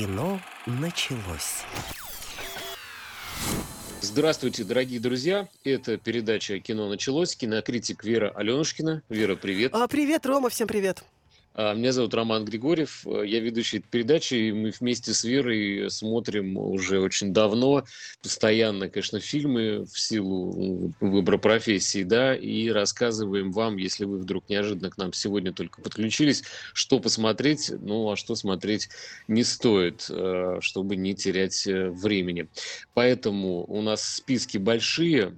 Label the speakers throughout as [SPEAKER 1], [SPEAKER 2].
[SPEAKER 1] Кино началось.
[SPEAKER 2] Здравствуйте, дорогие друзья. Это передача «Кино началось». Кинокритик Вера Аленушкина. Вера, привет.
[SPEAKER 3] А, привет, Рома, всем привет.
[SPEAKER 2] А, меня зовут Роман Григорьев, э, я ведущий передачи, и мы вместе с Верой смотрим уже очень давно, постоянно, конечно, фильмы в силу выбора профессии, да, и рассказываем вам, если вы вдруг неожиданно к нам сегодня только подключились, что посмотреть, ну, а что смотреть не стоит, э, чтобы не терять э, времени. Поэтому у нас списки большие,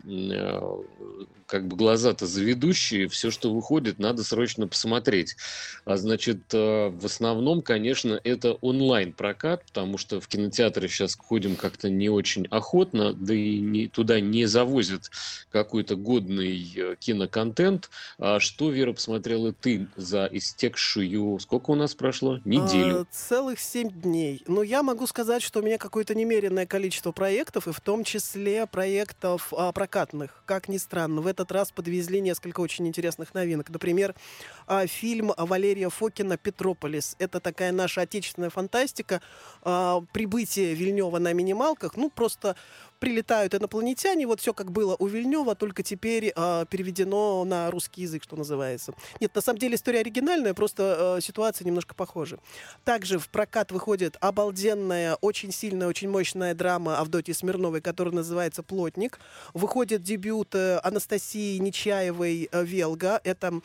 [SPEAKER 2] как бы глаза-то заведущие, все, что выходит, надо срочно посмотреть. А значит, э, в основном, конечно, это онлайн-прокат, потому что в кинотеатры сейчас ходим как-то не очень охотно, да и не, туда не завозят какой-то годный э, киноконтент. А что, Вера, посмотрела ты за истекшую, сколько у нас прошло? Неделю.
[SPEAKER 3] А, целых семь дней. Ну, я могу сказать, что у меня какое-то немеренное количество проектов, и в том числе проектов а, прокатных, как ни странно. В этом этот раз подвезли несколько очень интересных новинок. Например, а, фильм Валерия Фокина «Петрополис». Это такая наша отечественная фантастика. А, прибытие Вильнева на минималках. Ну, просто прилетают инопланетяне, вот все как было у Вильнева, только теперь э, переведено на русский язык, что называется. Нет, на самом деле история оригинальная, просто э, ситуация немножко похожа. Также в прокат выходит обалденная, очень сильная, очень мощная драма Авдотьи Смирновой, которая называется «Плотник». Выходит дебют э, Анастасии Нечаевой э, «Велга». Это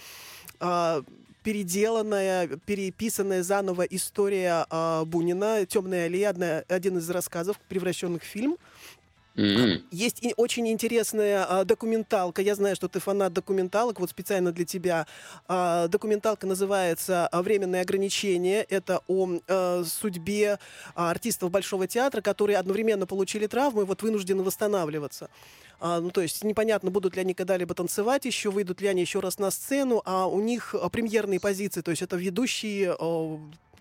[SPEAKER 3] э, переделанная, переписанная заново история э, Бунина «Темная аллея», одна, один из рассказов, превращенных в фильм. Mm-hmm. Есть и очень интересная а, документалка. Я знаю, что ты фанат документалок. Вот специально для тебя а, документалка называется "Временные ограничения". Это о а, судьбе а, артистов Большого театра, которые одновременно получили травмы вот вынуждены восстанавливаться. А, ну, то есть непонятно, будут ли они когда-либо танцевать еще, выйдут ли они еще раз на сцену, а у них премьерные позиции, то есть это ведущие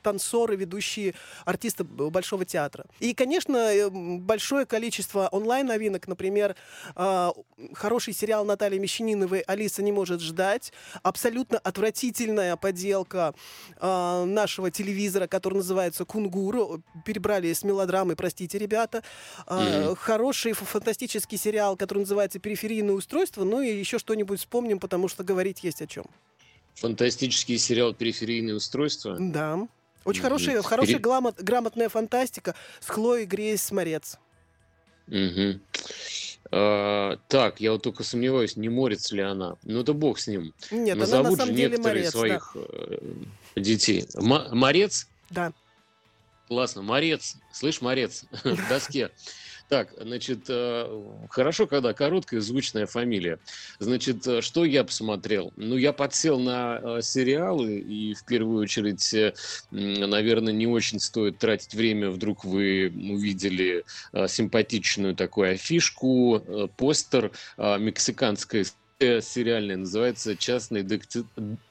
[SPEAKER 3] танцоры, ведущие артисты Большого театра. И, конечно, э, большое количество онлайн-новинок, например, а, хороший сериал Натальи Мещаниновой «Алиса не может ждать», абсолютно отвратительная поделка а, нашего телевизора, который называется «Кунгур», перебрали с мелодрамы, простите, ребята. Mm-hmm. Хороший фантастический сериал, который называется «Периферийное устройство», ну и еще что-нибудь вспомним, потому что говорить есть о чем.
[SPEAKER 2] Фантастический сериал «Периферийное устройство»?
[SPEAKER 3] Да. Очень хорошая, хорошая гламот, грамотная фантастика с Хлоей Грейс Морец.
[SPEAKER 2] Угу. А, так, я вот только сомневаюсь, не морится ли она. Ну да бог с ним.
[SPEAKER 3] Нет, Назовут она на самом
[SPEAKER 2] же
[SPEAKER 3] деле
[SPEAKER 2] некоторые
[SPEAKER 3] морец,
[SPEAKER 2] своих
[SPEAKER 3] да.
[SPEAKER 2] Э, детей. М- морец?
[SPEAKER 3] Да.
[SPEAKER 2] Классно. Морец. Слышь, морец в доске. Так, значит, э, хорошо, когда короткая звучная фамилия. Значит, э, что я посмотрел? Ну, я подсел на э, сериалы, и в первую очередь, наверное, не очень стоит тратить время. Вдруг вы увидели симпатичную такую афишку, постер мексиканской сериальной, называется «Частный детектив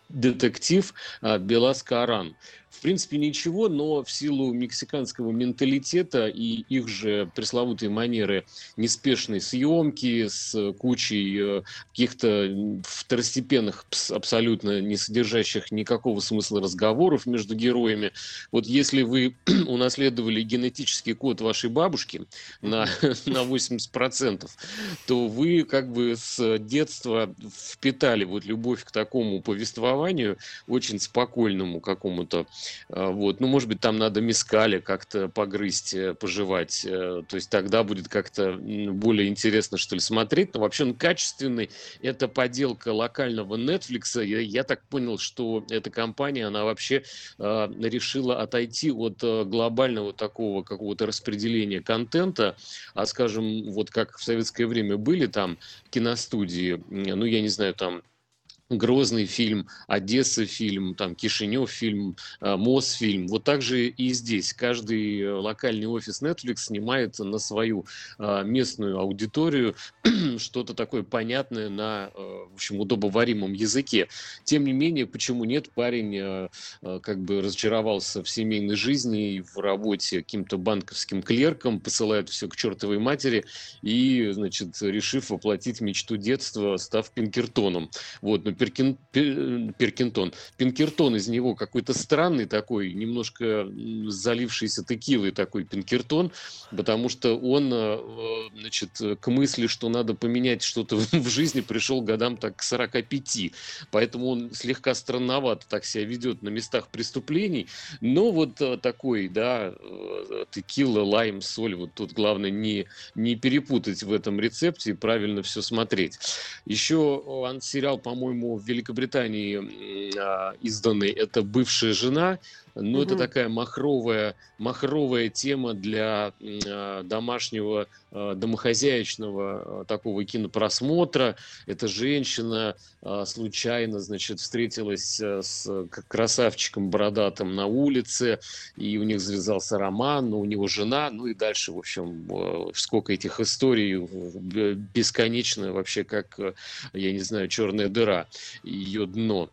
[SPEAKER 2] Белас Каран» в принципе, ничего, но в силу мексиканского менталитета и их же пресловутые манеры неспешной съемки с кучей э, каких-то второстепенных, абсолютно не содержащих никакого смысла разговоров между героями. Вот если вы унаследовали генетический код вашей бабушки на, на 80%, то вы как бы с детства впитали вот любовь к такому повествованию, очень спокойному какому-то а, вот. Ну, может быть, там надо мискали как-то погрызть, э, пожевать. Э, то есть тогда будет как-то более интересно, что ли, смотреть. Но вообще он качественный. Это поделка локального Netflix. Я, я так понял, что эта компания, она вообще э, решила отойти от э, глобального такого какого-то распределения контента. А, скажем, вот как в советское время были там киностудии, ну, я не знаю, там Грозный фильм, Одесса фильм, там Кишинев фильм, э, Мос фильм. Вот так же и здесь. Каждый э, локальный офис Netflix снимает на свою э, местную аудиторию что-то такое понятное на, в общем, удобоваримом языке. Тем не менее, почему нет, парень как бы разочаровался в семейной жизни и в работе каким-то банковским клерком, посылает все к чертовой матери и, значит, решив воплотить мечту детства, став Пинкертоном. Вот, но Перкин, Перкинтон, Пинкертон из него какой-то странный такой, немножко залившийся текилой такой Пинкертон, потому что он, э, значит, к мысли, что надо поменять что-то в жизни, пришел годам так к 45. Поэтому он слегка странновато так себя ведет на местах преступлений. Но вот э, такой, да, э, текила, лайм, соль, вот тут главное не, не перепутать в этом рецепте и правильно все смотреть. Еще сериал, по-моему, в Великобритании а, изданный, это «Бывшая жена», но угу. это такая махровая, махровая тема для э, домашнего, э, домохозяйственного э, такого кинопросмотра. Эта женщина случайно, значит, встретилась с красавчиком бородатым на улице, и у них завязался роман, но у него жена, ну и дальше, в общем, сколько этих историй, бесконечно вообще, как, я не знаю, черная дыра, ее дно,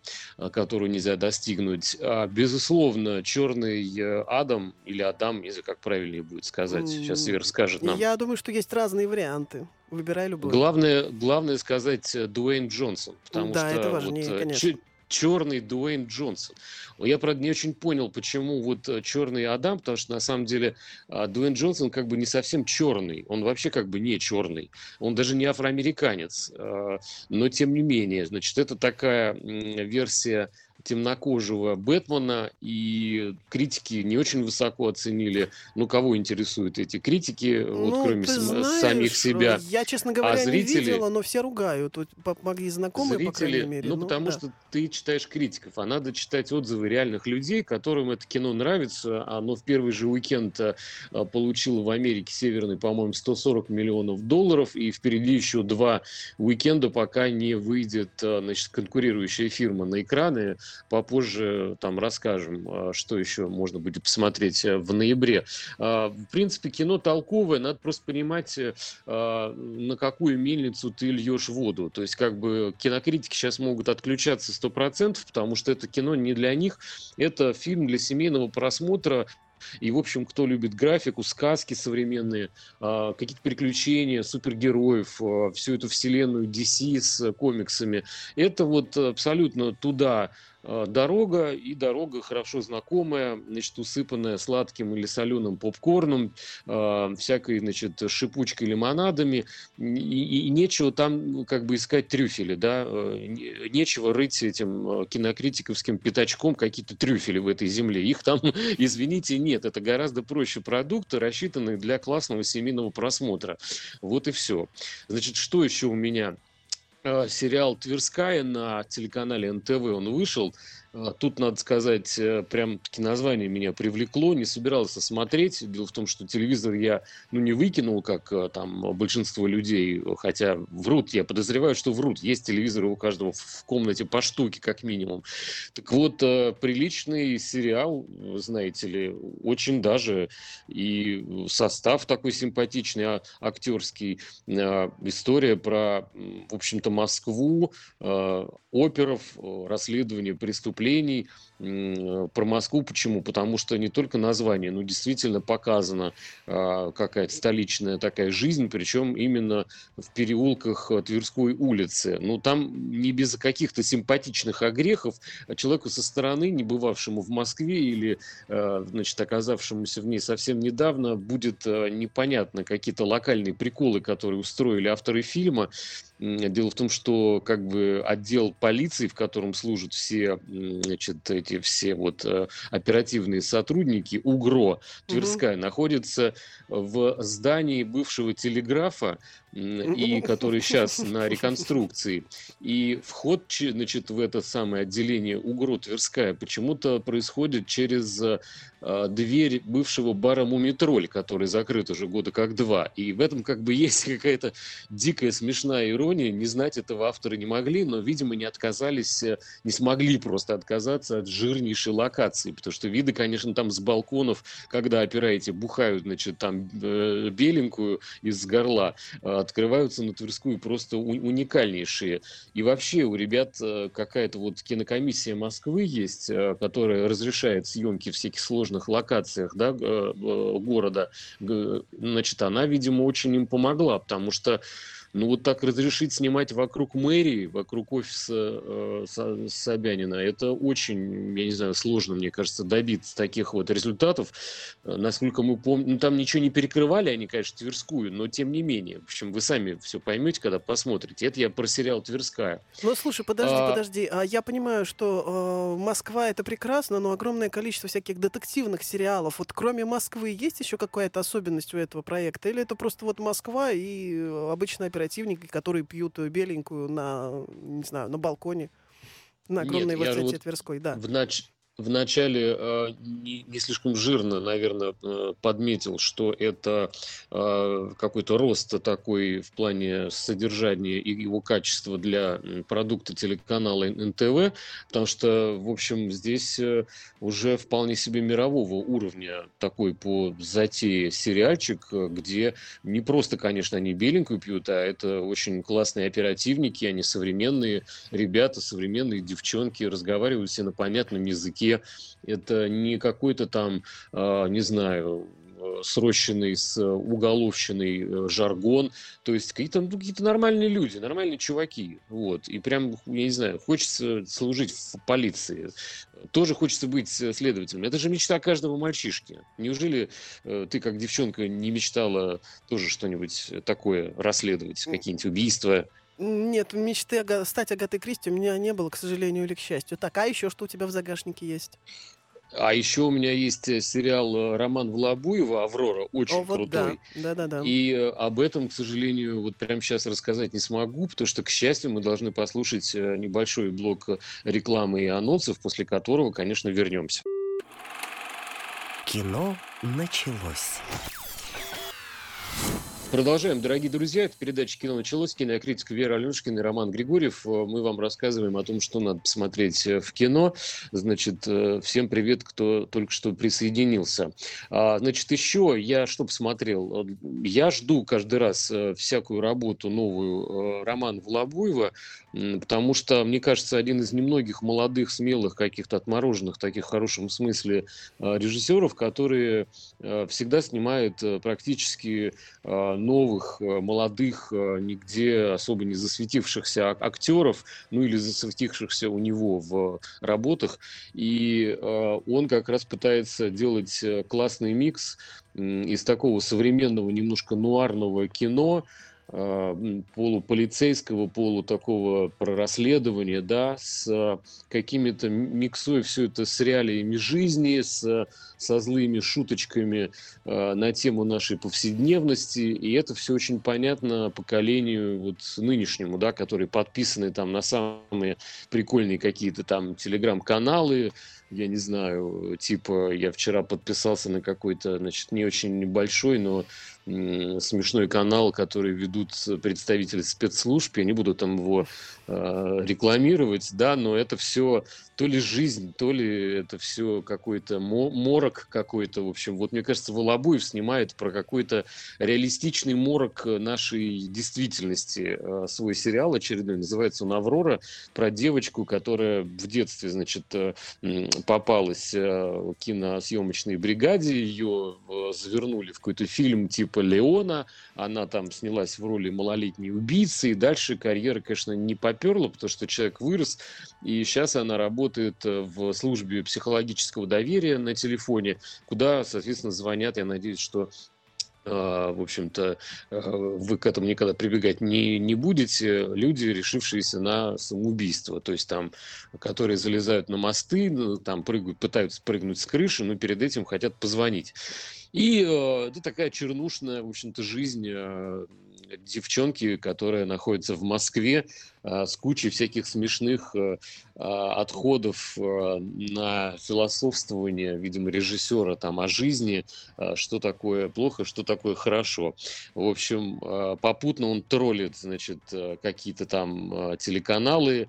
[SPEAKER 2] которую нельзя достигнуть. А, безусловно, черный э, Адам или Адам, если как правильнее будет сказать. Сейчас Вера скажет нам.
[SPEAKER 3] Я думаю, что есть разные варианты. Выбирай любой.
[SPEAKER 2] Главное, главное сказать э, Дуэйн Джонсон, потому
[SPEAKER 3] да,
[SPEAKER 2] что
[SPEAKER 3] это важнее,
[SPEAKER 2] вот, э,
[SPEAKER 3] конечно
[SPEAKER 2] черный Дуэйн Джонсон. Я, правда, не очень понял, почему вот черный Адам, потому что на самом деле а, Дуэйн Джонсон как бы не совсем черный, он вообще как бы не черный, он даже не афроамериканец, но тем не менее, значит, это такая версия темнокожего Бэтмена, и критики не очень высоко оценили. Ну, кого интересуют эти критики, ну, вот кроме знаешь, самих себя.
[SPEAKER 3] Я, честно говоря, а зрители, не видела, но все ругают. Вот мои знакомые,
[SPEAKER 2] зрители,
[SPEAKER 3] по крайней мере.
[SPEAKER 2] Ну, ну потому да. что ты читаешь критиков, а надо читать отзывы реальных людей, которым это кино нравится. Оно в первый же уикенд а, получило в Америке Северной, по-моему, 140 миллионов долларов, и впереди еще два уикенда, пока не выйдет а, значит, конкурирующая фирма на экраны попозже там расскажем, а, что еще можно будет посмотреть э, в ноябре. А, в принципе, кино толковое, надо просто понимать, э, а, на какую мельницу ты льешь воду. То есть, как бы, кинокритики сейчас могут отключаться 100%, потому что это кино не для них, это фильм для семейного просмотра, и, в общем, кто любит графику, сказки современные, какие-то приключения супергероев, всю эту вселенную DC с комиксами, это вот абсолютно туда Э, дорога, и дорога хорошо знакомая, значит, усыпанная сладким или соленым попкорном, э, всякой, значит, шипучкой лимонадами, и, и, нечего там ну, как бы искать трюфели, да, э, нечего рыть этим кинокритиковским пятачком какие-то трюфели в этой земле. Их там, извините, нет. Это гораздо проще продукты, рассчитанные для классного семейного просмотра. Вот и все. Значит, что еще у меня? Э, сериал «Тверская» на телеканале НТВ он вышел. А, тут, надо сказать, э, прям таки название меня привлекло, не собирался смотреть. Дело в том, что телевизор я ну, не выкинул, как э, там большинство людей, хотя врут, я подозреваю, что врут. Есть телевизоры у каждого в комнате по штуке, как минимум. Так вот, э, приличный сериал, знаете ли, очень даже и состав такой симпатичный, а, актерский. История про, в общем-то, Москву, оперов, расследование преступлений преступлений, про Москву. Почему? Потому что не только название, но действительно показана а, какая-то столичная такая жизнь, причем именно в переулках а, Тверской улицы. Ну, там не без каких-то симпатичных огрехов а человеку со стороны, не бывавшему в Москве или, значит, оказавшемуся в ней совсем недавно, будет непонятно какие-то локальные приколы, которые устроили авторы фильма. Дело в том, что как бы отдел полиции, в котором служат все значит, эти эти все вот э, оперативные сотрудники УГРО Тверская угу. находится в здании бывшего телеграфа, и который сейчас на реконструкции. И вход значит, в это самое отделение УГРО Тверская почему-то происходит через э, дверь бывшего бара Мумитроль, который закрыт уже года как два. И в этом как бы есть какая-то дикая смешная ирония. Не знать этого авторы не могли, но, видимо, не отказались, э, не смогли просто отказаться от жирнейшей локации, потому что виды, конечно, там с балконов, когда опера эти бухают, значит, там беленькую из горла, э, открываются на Тверскую просто уникальнейшие. И вообще у ребят э, какая-то вот кинокомиссия Москвы есть, э, которая разрешает съемки в всяких сложных локациях да, города. Значит, она, видимо, очень им помогла, потому что Ну вот так разрешить снимать вокруг мэрии, вокруг офиса э, Собянина, это очень, я не знаю, сложно, мне кажется, добиться таких вот результатов. Э, насколько мы помним, ну там ничего не перекрывали они, конечно, Тверскую, но тем не менее. В общем, вы сами все поймете, когда посмотрите. Это я про сериал «Тверская».
[SPEAKER 3] Ну, слушай, подожди, а... подожди. А я понимаю, что э, Москва это прекрасно, но огромное количество всяких детективных сериалов. Вот кроме Москвы есть еще какая-то особенность у этого проекта? Или это просто вот Москва и обычные оперативники, которые пьют беленькую на, не знаю, на балконе? На огромной
[SPEAKER 2] Нет,
[SPEAKER 3] высоте вот Тверской, да.
[SPEAKER 2] В, нач вначале э, не, не слишком жирно, наверное, э, подметил, что это э, какой-то рост такой в плане содержания и его качества для продукта телеканала НТВ, потому что, в общем, здесь э, уже вполне себе мирового уровня такой по затее сериальчик, э, где не просто, конечно, они беленькую пьют, а это очень классные оперативники, они современные ребята, современные девчонки, разговаривают все на понятном языке, это не какой-то там, а, не знаю, срощенный с уголовщиной э, жаргон, то есть какие-то ну, какие нормальные люди, нормальные чуваки, вот, и прям, я не знаю, хочется служить в полиции, тоже хочется быть следователем. Это же мечта каждого мальчишки. Неужели э, ты, как девчонка, не мечтала тоже что-нибудь такое расследовать, какие-нибудь убийства?
[SPEAKER 3] Нет, мечты стать Агатой Кристи у меня не было, к сожалению или к счастью. Так, а еще что у тебя в загашнике есть?
[SPEAKER 2] А еще у меня есть э, сериал э, Роман Волобуева «Аврора», очень О, вот крутой.
[SPEAKER 3] Да. Да, да, да.
[SPEAKER 2] И э, об этом, к сожалению, вот прямо сейчас рассказать не смогу, потому что, к счастью, мы должны послушать небольшой блок рекламы и анонсов, после которого, конечно, вернемся.
[SPEAKER 1] Кино началось.
[SPEAKER 2] Продолжаем, дорогие друзья. Это передача «Кино началось». Кинокритик Вера Аленушкина и Роман Григорьев. Э, мы вам рассказываем о том, что надо посмотреть э, в кино. Значит, э, всем привет, кто только что присоединился. А, значит, еще я что посмотрел? Я жду каждый раз всякую работу новую Романа Волобуева, потому что, мне кажется, один из немногих молодых, смелых, каких-то отмороженных, таких в хорошем смысле режиссеров, которые всегда снимают практически новых, э, молодых, э, нигде особо не засветившихся актеров, ну или засветившихся у него в работах. И э, он как раз пытается делать классный микс из такого современного, немножко нуарного кино, полуполицейского, полу такого про расследования, да, с какими-то миксуя все это с реалиями жизни, с, со злыми шуточками на тему нашей повседневности, и это все очень понятно поколению вот нынешнему, да, которые подписаны там на самые прикольные какие-то там телеграм-каналы, я не знаю, типа я вчера подписался на какой-то, значит, не очень небольшой, но смешной канал, который ведут представители спецслужб, я не буду там его э, рекламировать, да, но это все то ли жизнь, то ли это все какой-то морок какой-то, в общем, вот мне кажется, Волобуев снимает про какой-то реалистичный морок нашей действительности э, свой сериал очередной, называется он «Аврора», про девочку, которая в детстве, значит, э, попалась э, киносъемочной бригаде, ее э, завернули в какой-то фильм типа типа Леона, она там снялась в роли малолетней убийцы, и дальше карьера, конечно, не поперла, потому что человек вырос, и сейчас она работает э, в службе психологического доверия на телефоне, куда, соответственно, звонят, я надеюсь, что в общем-то, э, вы к этому никогда прибегать не, не будете, люди, решившиеся на самоубийство, то есть там, которые залезают на мосты, ну, там прыгают, пытаются прыгнуть с крыши, но перед этим хотят позвонить. И э, это такая чернушная, в общем-то, жизнь э, девчонки, которая находится в Москве, а, с кучей всяких смешных э, а, отходов э, на философствование, видимо, режиссера там о жизни, что такое плохо, что такое хорошо. В общем, попутно он троллит, значит, э, какие-то там телеканалы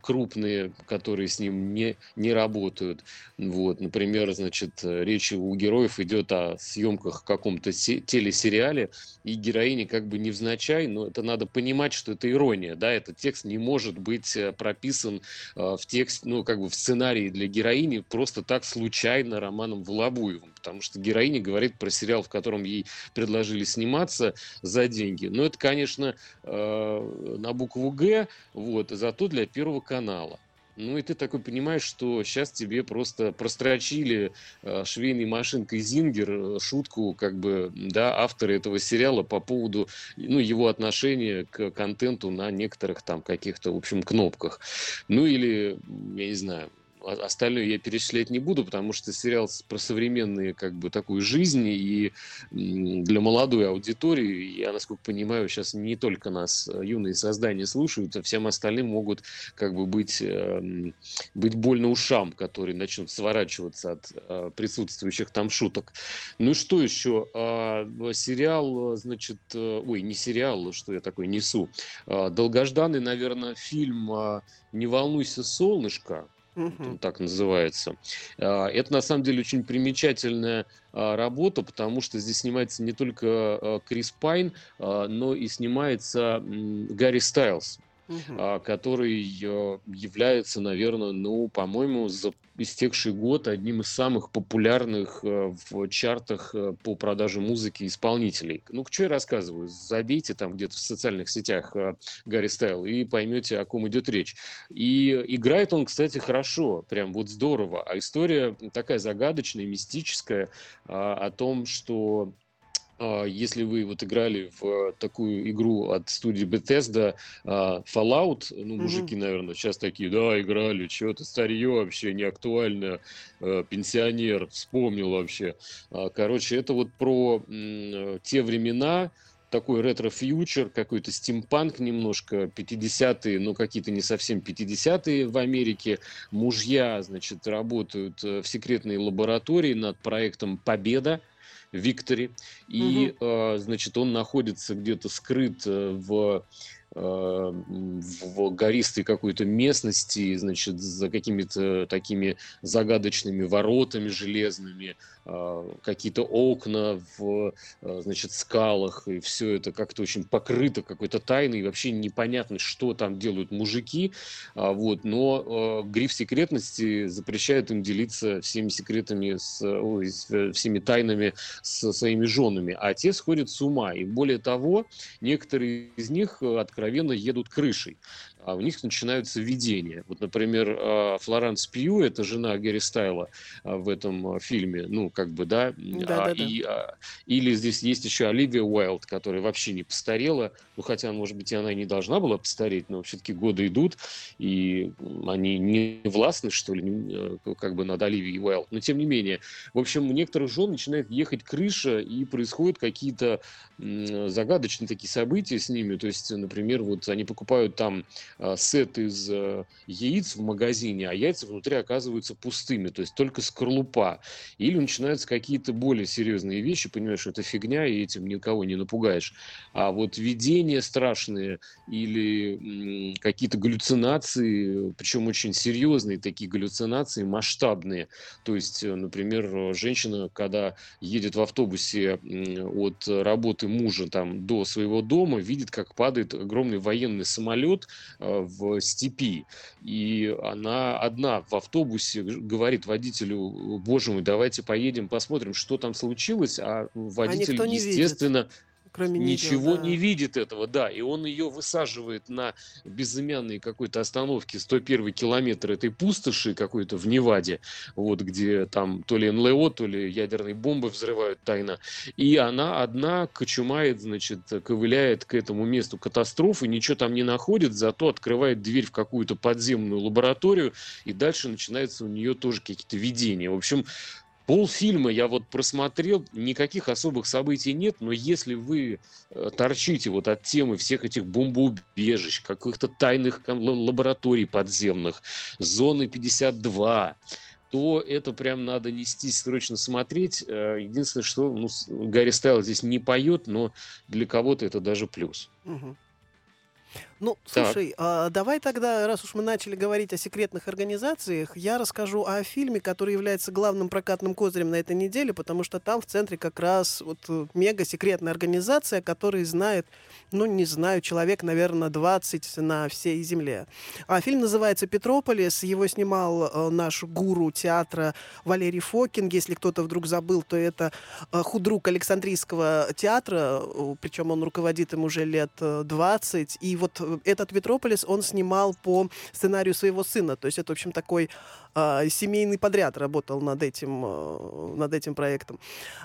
[SPEAKER 2] крупные, которые с ним не, не работают. Вот, например, значит, речь у героев идет о съемках в каком-то телесериале, и героиня как бы невзначай, но это надо понимать, что это ирония, да, это те текст не может быть э, прописан э, в текст, ну, как бы в сценарии для героини просто так случайно Романом Волобуевым потому что героиня говорит про сериал, в котором ей предложили сниматься за деньги. Но это, конечно, э, на букву «Г», вот, зато для Первого канала. Ну и ты такой понимаешь, что сейчас тебе просто прострочили э, швейной машинкой Зингер э, шутку, как бы, да, авторы этого сериала по поводу, ну, его отношения к контенту на некоторых там каких-то, в общем, кнопках. Ну или, я не знаю, остальное я перечислять не буду, потому что сериал про современные, как бы, такую жизнь и для молодой аудитории, я, насколько понимаю, сейчас не только нас, э, юные создания, слушают, а всем остальным могут, как бы, быть, эм, быть больно ушам, которые начнут сворачиваться от э, присутствующих там шуток. Ну и что еще? А, сериал, значит, э, ой, не сериал, что я такой несу, а, долгожданный, наверное, фильм «Не волнуйся, солнышко», Так называется. А, это на самом деле очень примечательная а, работа, потому что здесь снимается не только а, Крис Пайн, но и снимается Гарри Стайлз угу. который является, наверное, ну, по-моему, за истекший год одним из самых популярных э, в чартах э, по продаже музыки исполнителей. Ну, что я рассказываю? Забейте там где-то в социальных сетях э, Гарри Стайл и поймете, о ком идет речь. И играет он, кстати, хорошо, прям вот здорово. А история такая загадочная, мистическая о том, что а, если вы вот играли в такую игру от студии Bethesda а, Fallout, ну, мужики, mm-hmm. наверное, сейчас такие, да, играли, что-то старье вообще, не актуально, а, пенсионер, вспомнил вообще. Короче, это вот про те времена, такой ретро-фьючер, какой-то стимпанк немножко, 50-е, но какие-то не совсем 50-е в Америке. Мужья, значит, работают э, в секретной лаборатории над проектом «Победа», Викторе. И, угу. значит, он находится где-то скрыт э, в в гористой какой-то местности, значит, за какими-то такими загадочными воротами железными, э, какие-то окна в, э, значит, скалах, и все это как-то очень покрыто какой-то тайной, и вообще непонятно, что там делают мужики, а, вот, но гриф секретности запрещает им делиться всеми секретами, с, ой, всеми тайнами со своими женами, а те сходят с ума, и более того, некоторые из них открывают откровенно едут крышей у них начинаются видения. Вот, например, а, Флоранс Пью, это жена Гэри Стайла а, в этом а, фильме, ну, как бы, да, да, да, и, да. или здесь есть еще Оливия Уайлд, которая вообще не постарела, ну, хотя, может быть, и она и не должна была постареть, но все-таки годы идут, и они не властны, что ли, как бы над Оливией Уайлд, но тем не менее. В общем, у некоторых жен начинает ехать крыша, и происходят какие-то загадочные такие события с ними, то есть, например, вот они покупают там а, сет из э, яиц в магазине, а яйца внутри оказываются пустыми, то есть только скорлупа. Или начинаются какие-то более серьезные вещи, понимаешь, что это фигня, и этим никого не напугаешь. А вот видения страшные или какие-то галлюцинации, причем очень серьезные такие галлюцинации, масштабные. То есть, э, например, женщина, когда едет в автобусе от работы мужа там до своего дома, видит, как падает огромный военный самолет Э, в степи. И она одна в автобусе говорит водителю, боже мой, давайте поедем, посмотрим, что там случилось. А, а водитель, а естественно, видит кроме ничего нее, да. не видит этого, да, и он ее высаживает на безымянной какой-то остановке 101 километр этой пустоши какой-то в Неваде, вот где там то ли НЛО, то ли ядерные бомбы взрывают тайно, и она одна кочумает, значит, ковыляет к этому месту катастрофы, ничего там не находит, зато открывает дверь в какую-то подземную лабораторию, и дальше начинается у нее тоже какие-то видения. В общем, Полфильма я вот просмотрел, никаких особых событий нет, но если вы э, торчите вот от темы всех этих бомбоубежищ, каких-то тайных лабораторий подземных, зоны 52, то это прям надо нести, срочно смотреть. Э, единственное, что ну, Гарри Стайл здесь не поет, но для кого-то это даже плюс.
[SPEAKER 3] Угу. Ну, слушай, а, давай тогда, раз уж мы начали говорить о секретных организациях, я расскажу о фильме, который является главным прокатным козырем на этой неделе, потому что там в центре как раз вот э, мега секретная организация, которая знает, ну, не знаю, человек, наверное, 20 на всей земле. А фильм называется «Петрополис». Его снимал э, наш гуру театра Валерий Фокин. Если кто-то вдруг забыл, то это э, худрук Александрийского театра, э, причем он руководит им уже лет э, 20. И вот э, этот «Петрополис» он снимал по сценарию своего сына. То есть это, в общем, такой а, семейный подряд работал над этим, э, над этим проектом.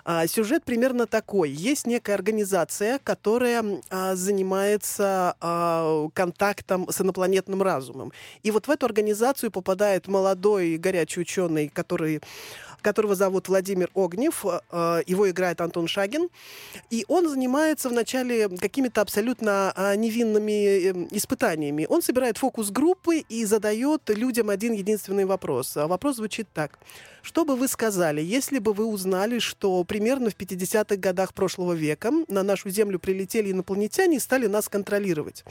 [SPEAKER 3] А, Сюжет примерно такой. Есть некая организация, которая а, занимается а, контактом с инопланетным разумом. И вот в эту организацию попадает молодой горячий ученый, который которого зовут Владимир Огнев, э, его играет Антон Шагин, и он занимается вначале какими-то абсолютно а, невинными эм, испытаниями. Он собирает фокус-группы и задает людям один единственный вопрос. А Вопрос звучит так. Что бы вы сказали, если бы вы узнали, что примерно в 50-х годах прошлого века на нашу Землю прилетели инопланетяне и стали нас контролировать?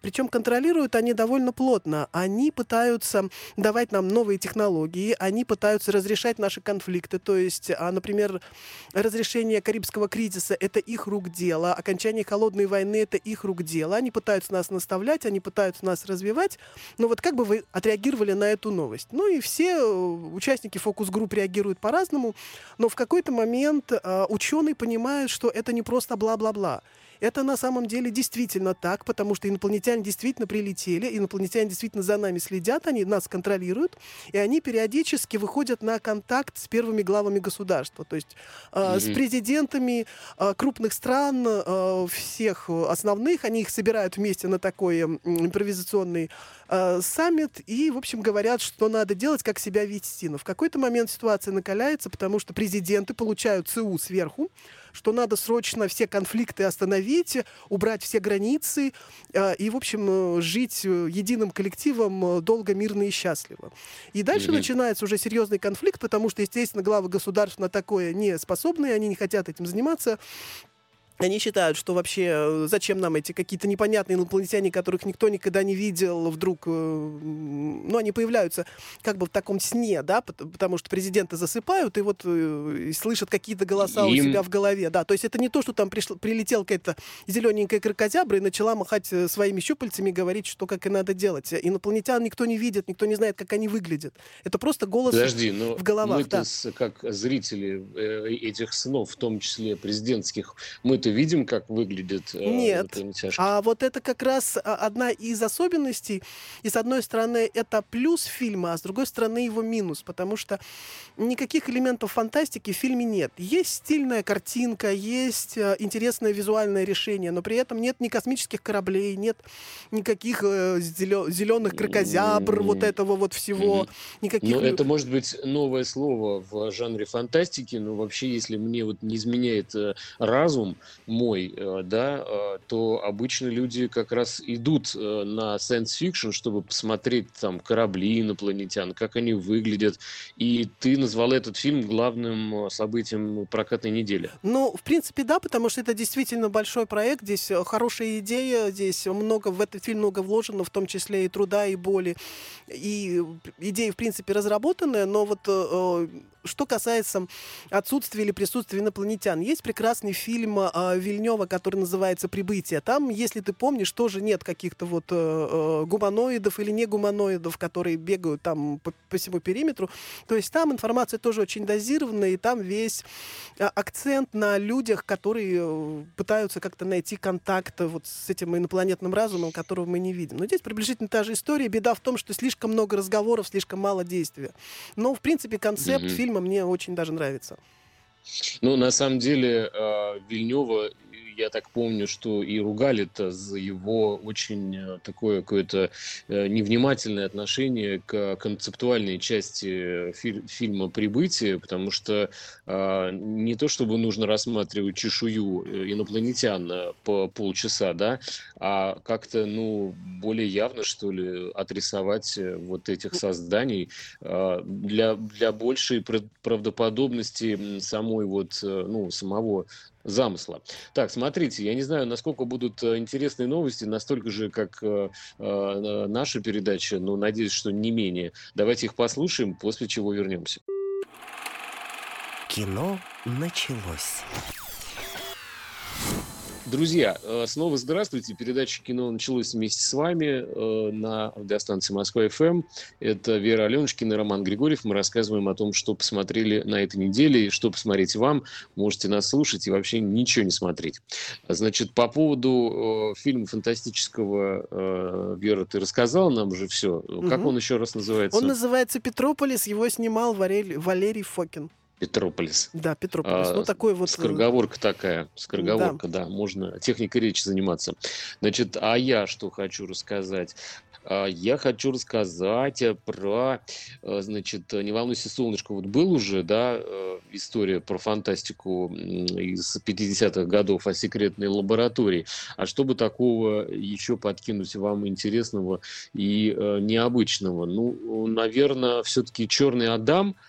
[SPEAKER 3] Причем контролируют они довольно плотно. Они пытаются давать нам новые технологии, они пытаются разрешать наши конфликты. То есть, а, например, разрешение Карибского кризиса – это их рук дело, окончание холодной войны – это их рук дело. Они пытаются нас наставлять, они пытаются нас развивать. Но вот как бы вы отреагировали на эту новость? Ну и все э, участники фокус-групп реагируют по-разному, но в какой-то момент э, ученый понимает, что это не просто бла-бла-бла. Это на самом деле действительно так, потому что инопланетяне действительно прилетели, инопланетяне действительно за нами следят, они нас контролируют, и они периодически выходят на контакт с первыми главами государства, то есть э, с
[SPEAKER 2] Мгм.
[SPEAKER 3] президентами э, крупных стран, э, всех основных, они их собирают вместе на такой м, импровизационный э, саммит и, в общем, говорят, что надо делать, как себя вести. Но в какой-то момент ситуация накаляется, потому что президенты получают ЦУ сверху, что надо срочно все конфликты остановить, убрать все границы э, и, в общем, э, жить э, единым коллективом долго, мирно и счастливо. И дальше
[SPEAKER 2] Мгм.
[SPEAKER 3] начинается уже серьезный конфликт, потому что, естественно, главы государств на такое не способны, они не хотят этим заниматься. Они считают, что вообще э, зачем нам эти какие-то непонятные инопланетяне, которых никто никогда не видел, вдруг, э, ну, они появляются как бы в таком сне, да, пот- потому что президенты засыпают и вот э, и слышат какие-то голоса у
[SPEAKER 2] Им-
[SPEAKER 3] себя в голове, да, то есть это не то, что там пришла, прилетела какая-то зелененькая крокозябра и начала махать своими щупальцами и говорить, что как и надо делать. Инопланетян никто не видит, никто не знает, как они выглядят. Это просто голос
[SPEAKER 2] Подожди, но
[SPEAKER 3] в головах,
[SPEAKER 2] мы-то
[SPEAKER 3] да.
[SPEAKER 2] как зрители этих снов, в том числе президентских, мы-то видим, как выглядит э,
[SPEAKER 3] Нет. А вот это как раз а, одна из особенностей. И с одной стороны, это плюс фильма, а с другой стороны, его минус, потому что никаких элементов фантастики в фильме нет. Есть стильная картинка, есть э, интересное визуальное решение, но при этом нет ни космических кораблей, нет никаких зеленых крокозябр, вот
[SPEAKER 2] М.
[SPEAKER 3] этого вот всего,
[SPEAKER 2] Мгм.
[SPEAKER 3] никаких...
[SPEAKER 2] Ну, это может быть новое слово в жанре фантастики, но вообще, если мне вот не изменяет э, разум мой, э, да, э, то обычно люди как раз идут э, на science fiction, чтобы посмотреть там корабли инопланетян, как они выглядят. И ты назвал этот фильм главным событием прокатной недели.
[SPEAKER 3] Ну, в принципе, да, потому что это действительно большой проект. Здесь хорошая идея, здесь много в этот фильм много вложено, в том числе и труда, и боли. И идея, в принципе, разработанная, но вот что касается отсутствия или присутствия инопланетян, есть прекрасный фильм э, Вильнева, который называется «Прибытие». Там, если ты помнишь, тоже нет каких-то вот э, э, гуманоидов или не гуманоидов, которые бегают там по, по всему периметру. То есть там информация тоже очень дозированная, и там весь а, акцент на людях, которые э, пытаются как-то найти контакт э, вот с этим инопланетным разумом, которого мы не видим. Но здесь приблизительно та же история. Беда в том, что слишком много разговоров, слишком мало действия. Но, в принципе, концепт
[SPEAKER 2] Мгм.
[SPEAKER 3] фильма мне очень даже нравится.
[SPEAKER 2] Ну, на самом деле, э, Вильнева, я так помню, что и ругали-то за его очень э, такое какое-то э, невнимательное отношение к концептуальной части фи- фильма «Прибытие», потому что э, не то чтобы нужно рассматривать чешую э, инопланетян э, по полчаса, да, а как-то, ну, более явно, что ли, отрисовать э, вот этих созданий э, для, для большей прав- правдоподобности самой вот, э, ну, самого замысла. Так, смотрите, я не знаю, насколько будут э, интересные новости, настолько же, как э, э, наша передача, но надеюсь, что не менее. Давайте их послушаем, после чего вернемся.
[SPEAKER 1] Кино началось.
[SPEAKER 2] Друзья, э, снова здравствуйте. Передача «Кино» началась вместе с вами э, на радиостанции «Москва-ФМ». Это Вера Аленушкина и Роман Григорьев. Мы рассказываем о том, что посмотрели на этой неделе и что посмотреть вам. Можете нас слушать и вообще ничего не смотреть. Значит, по поводу э, фильма фантастического, Вера, ты рассказала нам уже все. Как угу. он еще раз называется?
[SPEAKER 3] Он называется «Петрополис». Его снимал Валерий, Валерий Фокин.
[SPEAKER 2] Петрополис.
[SPEAKER 3] Да, Петрополис. А, ну, такой вот...
[SPEAKER 2] Скороговорка такая. Скороговорка, да. да. Можно техникой речи заниматься. Значит, а я что хочу рассказать? А, я хочу рассказать про, э, значит, «Не волнуйся, солнышко». Вот был уже, да, э, история про фантастику из 50-х годов о секретной лаборатории. А чтобы такого еще подкинуть вам интересного и э, необычного? Ну, наверное, все-таки «Черный Адам» –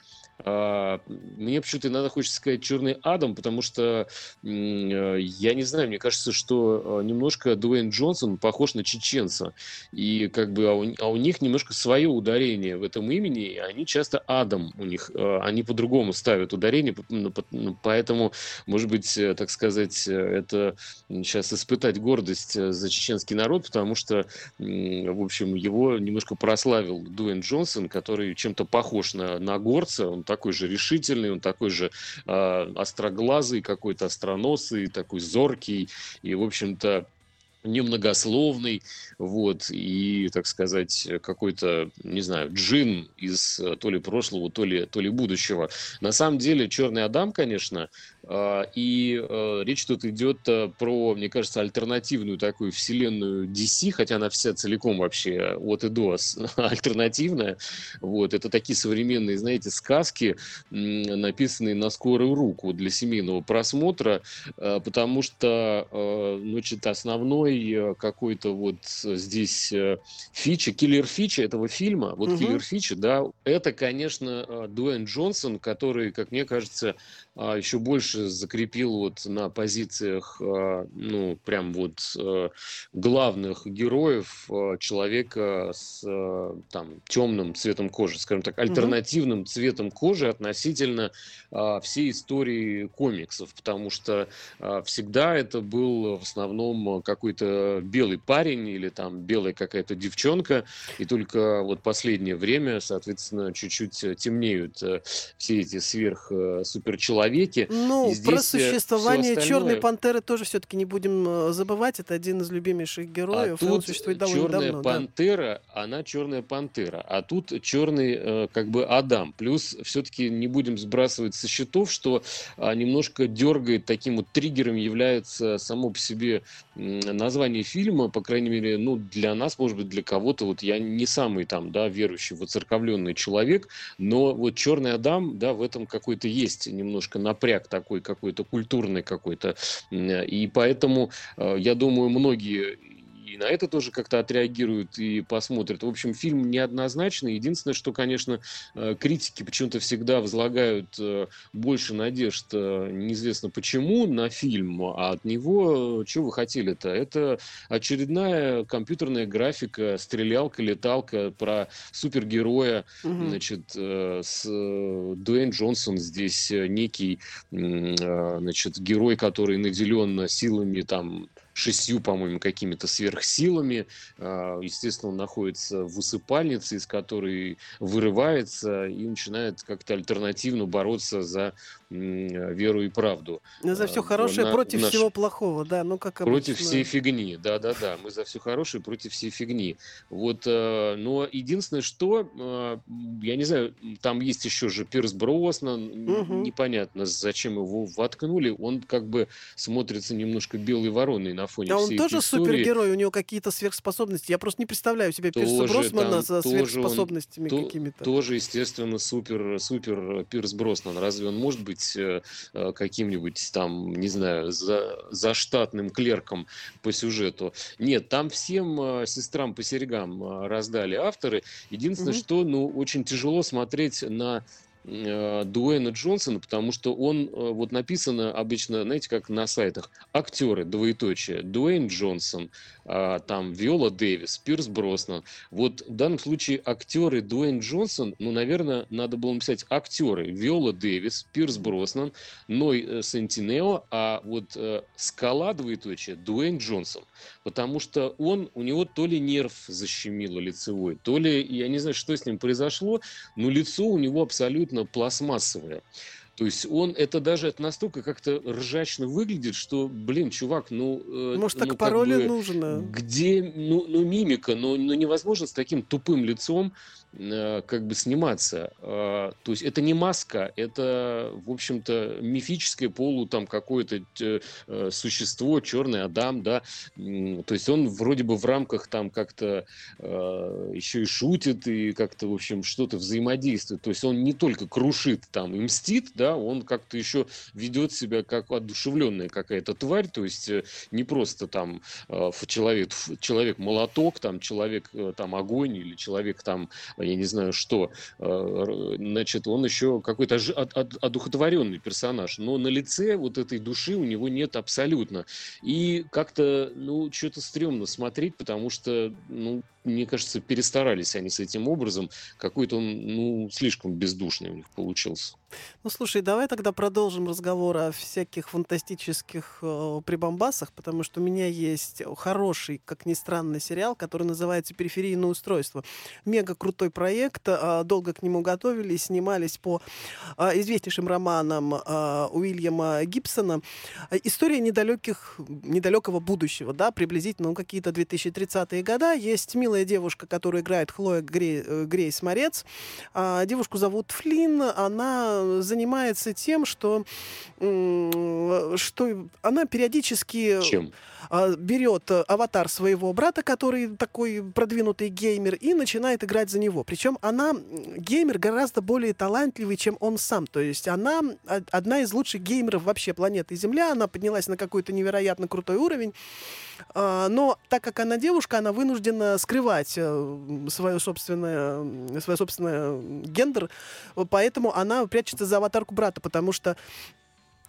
[SPEAKER 2] мне почему-то иногда хочется сказать черный Адам, потому что э, я не знаю, мне кажется, что э, немножко Дуэйн Джонсон похож на чеченца. И как бы а у, а у них немножко свое ударение в этом имени, и они часто Адам у них, э, они по-другому ставят ударение, ну, ну, поэтому, может быть, так сказать, это сейчас испытать гордость за чеченский народ, потому что, в общем, его немножко прославил Дуэйн Джонсон, который чем-то похож на, на горца, он такой же решительный, он такой же э, остроглазый, какой-то остроносый, такой зоркий. И, в общем-то, немногословный, вот, и, так сказать, какой-то, не знаю, джин из э, то ли прошлого, то ли, то ли будущего. На самом деле, Черный Адам, конечно, а, и э, речь тут идет э, про, мне кажется, альтернативную такую вселенную DC, хотя она вся целиком вообще от и до альтернативная. Вот, это такие современные, знаете, сказки, написанные на скорую руку для семейного просмотра, потому что, значит, основной основной э, какой-то вот здесь э, фича, киллер-фича этого фильма, вот угу. киллер-фича, да, это, конечно, э, Дуэйн Джонсон, который, как мне кажется, а, еще больше закрепил вот на позициях, ну, прям вот главных героев человека с там темным цветом кожи, скажем так, альтернативным угу. цветом кожи относительно всей истории комиксов, потому что всегда это был в основном какой-то какой-то белый парень или там белая какая-то девчонка, и только вот последнее время, соответственно, чуть-чуть э, темнеют э, все эти сверх-суперчеловеки.
[SPEAKER 3] Э, ну, про существование остальное... Черной Пантеры тоже все-таки не будем забывать, это один из любимейших героев,
[SPEAKER 2] а тут он существует довольно Черная давно. Пантера, да. она Черная Пантера, а тут черный как бы Адам. Плюс все-таки не будем сбрасывать со счетов, что а, немножко дергает таким вот триггером является само по себе название фильма, по крайней мере, ну, для нас, может быть, для кого-то, вот я не самый там, да, верующий, воцерковленный человек, но вот «Черный Адам», да, в этом какой-то есть немножко напряг такой какой-то культурный какой-то, и поэтому, э, я думаю, многие на это тоже как-то отреагируют и посмотрят. В общем, фильм неоднозначный. Единственное, что, конечно, э, критики почему-то всегда возлагают э, больше надежд, э, неизвестно почему, на фильм, а от него, что вы хотели-то? Это очередная компьютерная графика, стрелялка, леталка про супергероя, угу. значит, с Дуэйн Джонсон здесь некий, значит, герой, который наделен силами там шестью, по-моему, какими-то сверхсилами. А, естественно, он находится в усыпальнице, из которой вырывается и начинает как-то альтернативно бороться за веру и правду.
[SPEAKER 3] Ну, за все а, хорошее на, против наш... всего плохого, да, ну как
[SPEAKER 2] обычно. Против всей фигни, да-да-да, мы за все хорошее против всей фигни. Вот, э, но единственное, что, э, я не знаю, там есть еще же Пирс Броснан, угу. непонятно, зачем его воткнули, он как бы смотрится немножко белой вороной на фоне
[SPEAKER 3] Да
[SPEAKER 2] он
[SPEAKER 3] тоже
[SPEAKER 2] истории.
[SPEAKER 3] супергерой, у него какие-то сверхспособности, я просто не представляю себе тоже, Пирса Броснана со сверхспособностями
[SPEAKER 2] он,
[SPEAKER 3] какими-то.
[SPEAKER 2] Тоже, естественно, супер, супер Пирс Броснан, разве он может быть э, э, каким-нибудь там, не знаю, за, за штатным клерком по сюжету. Нет, там всем э, сестрам по серьгам раздали авторы. Единственное, угу. что, ну, очень тяжело смотреть на э, Дуэйна Джонсона, потому что он, э, вот написано обычно, знаете, как на сайтах, актеры, двоеточие, Дуэйн Джонсон, э, там Виола Дэвис, Пирс Броснан. Вот в данном случае актеры Дуэйн Джонсон, ну, наверное, надо было написать актеры Виола Дэвис, Пирс Броснан, Ной э, Сентинео, а вот э, скала, двоеточие, Дуэйн Джонсон. Потому что он, у него то ли нерв защемило лицевой, то ли, я не знаю, что с ним произошло, но лицо у него абсолютно пластмассовое. То есть он, это даже это настолько как-то ржачно выглядит, что, блин, чувак, ну...
[SPEAKER 3] Э, Может, так ну, пароли бы, нужно?
[SPEAKER 2] Где, ну, ну мимика, но, ну, невозможно с таким тупым лицом Э, как бы сниматься. А, то есть это не маска, это, в общем-то, мифическое полу там какое-то э, существо, черный Адам, да. То есть он вроде бы в рамках там как-то еще и шутит и как-то, в общем, что-то взаимодействует. То есть он не только крушит там и мстит, да, он как-то еще ведет себя как одушевленная какая-то тварь, то есть э, не просто там человек, человек молоток, там человек там огонь или человек там я не знаю что, э, значит, он еще какой-то одухотворенный персонаж, но на лице вот этой души у него нет абсолютно. И как-то, ну, что-то стрёмно смотреть, потому что, ну, мне кажется, перестарались они с этим образом. Какой-то он, ну, слишком бездушный у них получился.
[SPEAKER 3] Ну, слушай, давай тогда продолжим разговор о всяких фантастических э, прибамбасах, потому что у меня есть хороший, как ни странно, сериал, который называется «Периферийное устройство». Мега крутой проект, э, долго к нему готовились, снимались по э, известнейшим романам э, Уильяма Гибсона. История недалеких, недалекого будущего, да, приблизительно ну, какие-то 2030-е года. Есть милая девушка, которую играет Хлоя Грей, э, Грейс Морец. Э, девушку зовут Флинн, она занимается тем, что, что она периодически
[SPEAKER 2] Чем?
[SPEAKER 3] А, берет аватар своего брата, который такой продвинутый геймер, и начинает играть за него. Причем она геймер гораздо более талантливый, чем он сам. То есть она одна из лучших геймеров вообще планеты Земля. Она поднялась на какой-то невероятно крутой уровень. А, но так как она девушка, она вынуждена скрывать э, свое собственное, свое собственное гендер, поэтому она прячется за аватарку брата, потому что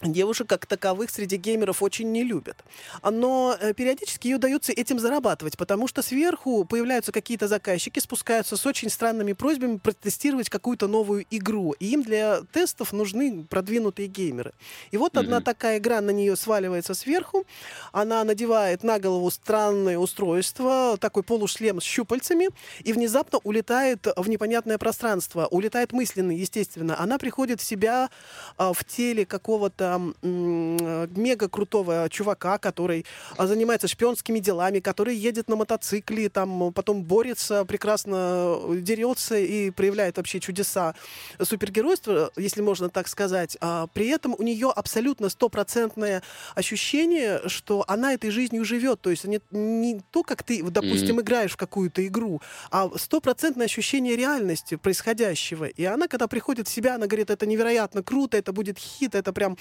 [SPEAKER 3] девушек как таковых среди геймеров очень не любят. Но э, периодически ей удается этим зарабатывать, потому что сверху появляются какие-то заказчики, спускаются с очень странными просьбами протестировать какую-то новую игру. И им для тестов нужны продвинутые геймеры. И вот mm-hmm. одна такая игра на нее сваливается сверху. Она надевает на голову странное устройство, такой полушлем с щупальцами, и внезапно улетает в непонятное пространство. Улетает мысленно, естественно. Она приходит в себя а, в теле какого-то мега крутого чувака, который а, занимается шпионскими делами, который едет на мотоцикле, там потом борется, прекрасно дерется и проявляет вообще чудеса супергеройства, если можно так сказать. А при этом у нее абсолютно стопроцентное ощущение, что она этой жизнью живет. То есть не, не то, как ты, допустим, mm-hmm. играешь в какую-то игру, а стопроцентное ощущение реальности происходящего. И она, когда приходит в себя, она говорит, это невероятно круто, это будет хит, это прям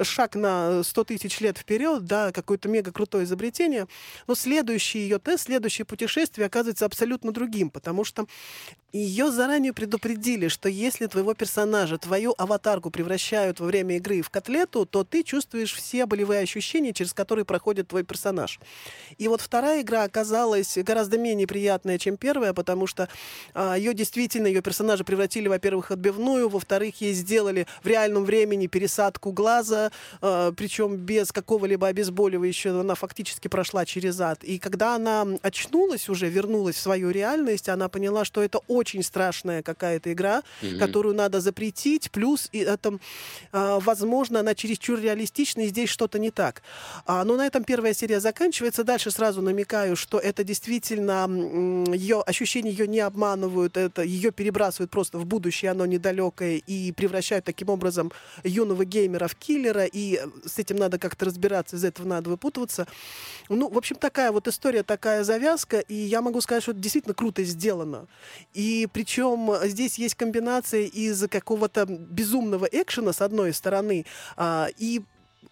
[SPEAKER 3] шаг на 100 тысяч лет вперед, да, какое-то мега крутое изобретение, но следующий ее тест, следующее путешествие оказывается абсолютно другим, потому что ее заранее предупредили, что если твоего персонажа, твою аватарку превращают во время игры в котлету, то ты чувствуешь все болевые ощущения, через которые проходит твой персонаж. И вот вторая игра оказалась гораздо менее приятная, чем первая, потому что а, ее действительно, ее персонажа превратили, во-первых, отбивную, во-вторых, ей сделали в реальном времени пересадку глаза, а, причем без какого-либо обезболивающего, она фактически прошла через ад. И когда она очнулась уже, вернулась в свою реальность, она поняла, что это очень страшная какая-то игра, mm-hmm. которую надо запретить, плюс и это, а, возможно, она чересчур реалистична, и здесь что-то не так. А, но на этом первая серия заканчивается. Дальше сразу намекаю, что это действительно ее ощущения ее не обманывают, это ее перебрасывают просто в будущее, оно недалекое, и превращают таким образом юного геймера в киллера, и с этим надо как-то разбираться, из этого надо выпутываться. Ну, в общем, такая вот история, такая завязка, и я могу сказать, что это действительно круто сделано. И причем здесь есть комбинация из какого-то безумного экшена, с одной стороны, а, и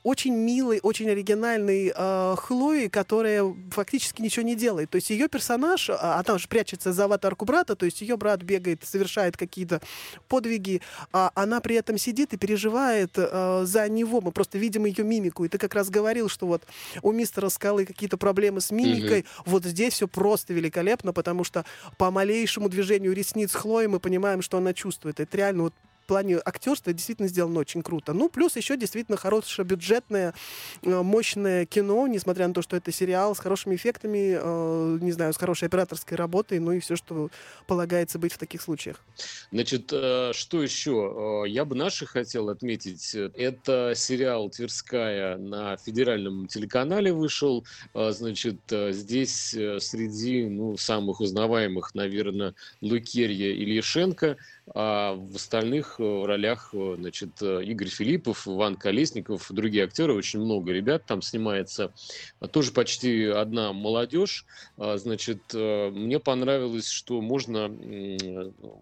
[SPEAKER 3] очень милой, очень оригинальной э, Хлои, которая фактически ничего не делает. То есть ее персонаж, а, она же прячется за аватарку брата, то есть ее брат бегает, совершает какие-то подвиги, а она при этом сидит и переживает э, за него. Мы просто видим ее мимику. И ты как раз говорил, что вот у мистера Скалы какие-то проблемы с мимикой. Угу. Вот здесь все просто великолепно, потому что по малейшему движению ресниц Хлои мы понимаем, что она чувствует. Это реально вот в плане актерства действительно сделано очень круто. Ну, плюс еще действительно хорошее бюджетное, э, мощное кино, несмотря на то, что это сериал с хорошими эффектами, э, не знаю, с хорошей операторской работой, ну и все, что полагается быть в таких случаях.
[SPEAKER 2] Значит, э, что еще? Я бы наших хотел отметить. Это сериал «Тверская» на федеральном телеканале вышел. Значит, здесь среди ну, самых узнаваемых, наверное, Лукерья Ильишенко – а в остальных э, ролях, э, значит, э, Игорь Филиппов, Иван Колесников, другие актеры, очень много ребят там снимается. А тоже почти одна молодежь. А, значит, мне понравилось, что можно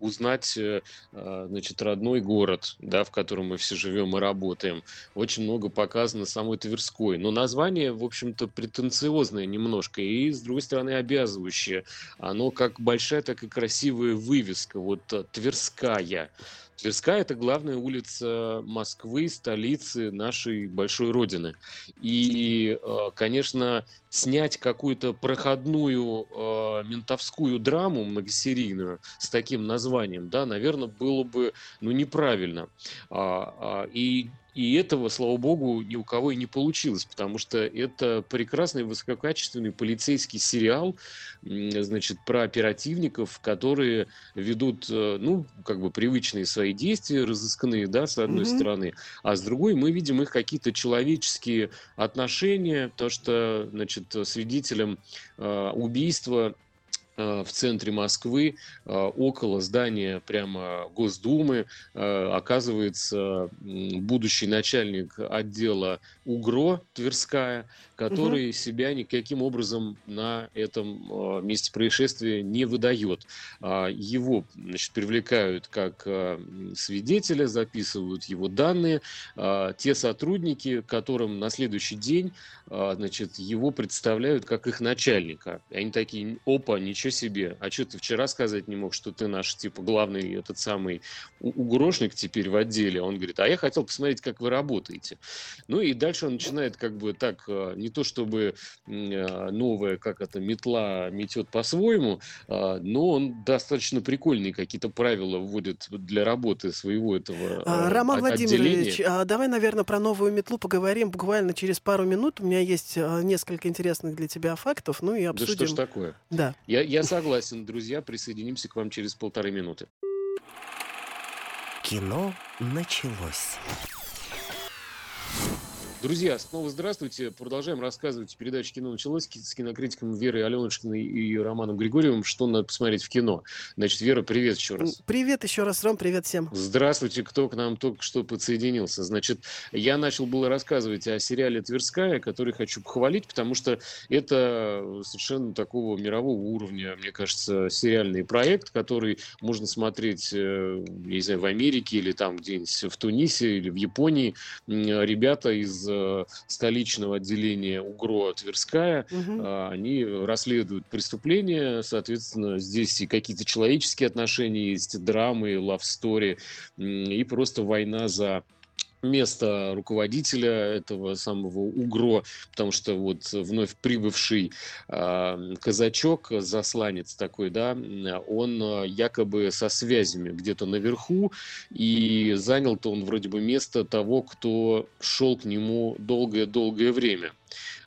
[SPEAKER 2] узнать, значит, родной город, да, в котором мы все живем и работаем. Очень много показано самой Тверской. Но название, в общем-то, претенциозное немножко и, с другой стороны, обязывающее. Оно как большая, так и красивая вывеска. Вот Тверская Тверская. Тверская – это главная улица Москвы, столицы нашей большой родины. И, э, конечно, снять какую-то проходную э, ментовскую драму многосерийную с таким названием, да, наверное, было бы ну, неправильно. А, а, и и этого, слава богу, ни у кого и не получилось, потому что это прекрасный высококачественный полицейский сериал, значит, про оперативников, которые ведут, э, ну, как бы привычные свои действия, разысканные, да, с одной mm-hmm. стороны, а с другой мы видим их какие-то человеческие отношения, то, что, значит, свидетелем э, убийства в центре Москвы, э, около здания прямо Госдумы, э, оказывается будущий начальник отдела УГРО Тверская, который угу. себя никаким образом на этом месте происшествия не выдает. А его значит, привлекают как свидетеля, записывают его данные. А те сотрудники, которым на следующий день значит, его представляют как их начальника. Они такие, опа, ничего себе, а что ты вчера сказать не мог, что ты наш, типа, главный этот самый угрошник теперь в отделе? Он говорит, а я хотел посмотреть, как вы работаете. Ну и дальше он начинает как бы так, э, не то чтобы э, новая, как это, метла метет по-своему, а, но он достаточно прикольные какие-то правила вводит для работы своего этого
[SPEAKER 3] а, э, Роман Владимирович, а, давай, наверное, про новую метлу поговорим буквально через пару минут. У меня есть несколько интересных для тебя фактов, ну и обсудим.
[SPEAKER 2] Да что ж такое?
[SPEAKER 3] Да.
[SPEAKER 2] Я я согласен, друзья, присоединимся к вам через полторы минуты.
[SPEAKER 1] Кино началось.
[SPEAKER 2] Друзья, снова здравствуйте. Продолжаем рассказывать передачу «Кино началось» с кинокритиком Верой Аленушкиной и Романом Григорьевым, что надо посмотреть в кино. Значит, Вера, привет еще раз.
[SPEAKER 3] Привет еще раз, Ром, привет всем.
[SPEAKER 2] Здравствуйте, кто к нам только что подсоединился. Значит, я начал было рассказывать о сериале «Тверская», который хочу похвалить, потому что это совершенно такого мирового уровня, мне кажется, сериальный проект, который можно смотреть, э, я не знаю, в Америке или там где-нибудь в Тунисе или в Японии. Ребята из столичного отделения УГРО Тверская. Угу. Они расследуют преступления, соответственно, здесь и какие-то человеческие отношения есть, драмы, лавстори, и просто война за место руководителя этого самого УГРО, потому что вот вновь прибывший э, казачок, засланец такой, да, он якобы со связями где-то наверху, и занял-то он вроде бы место того, кто шел к нему долгое-долгое время.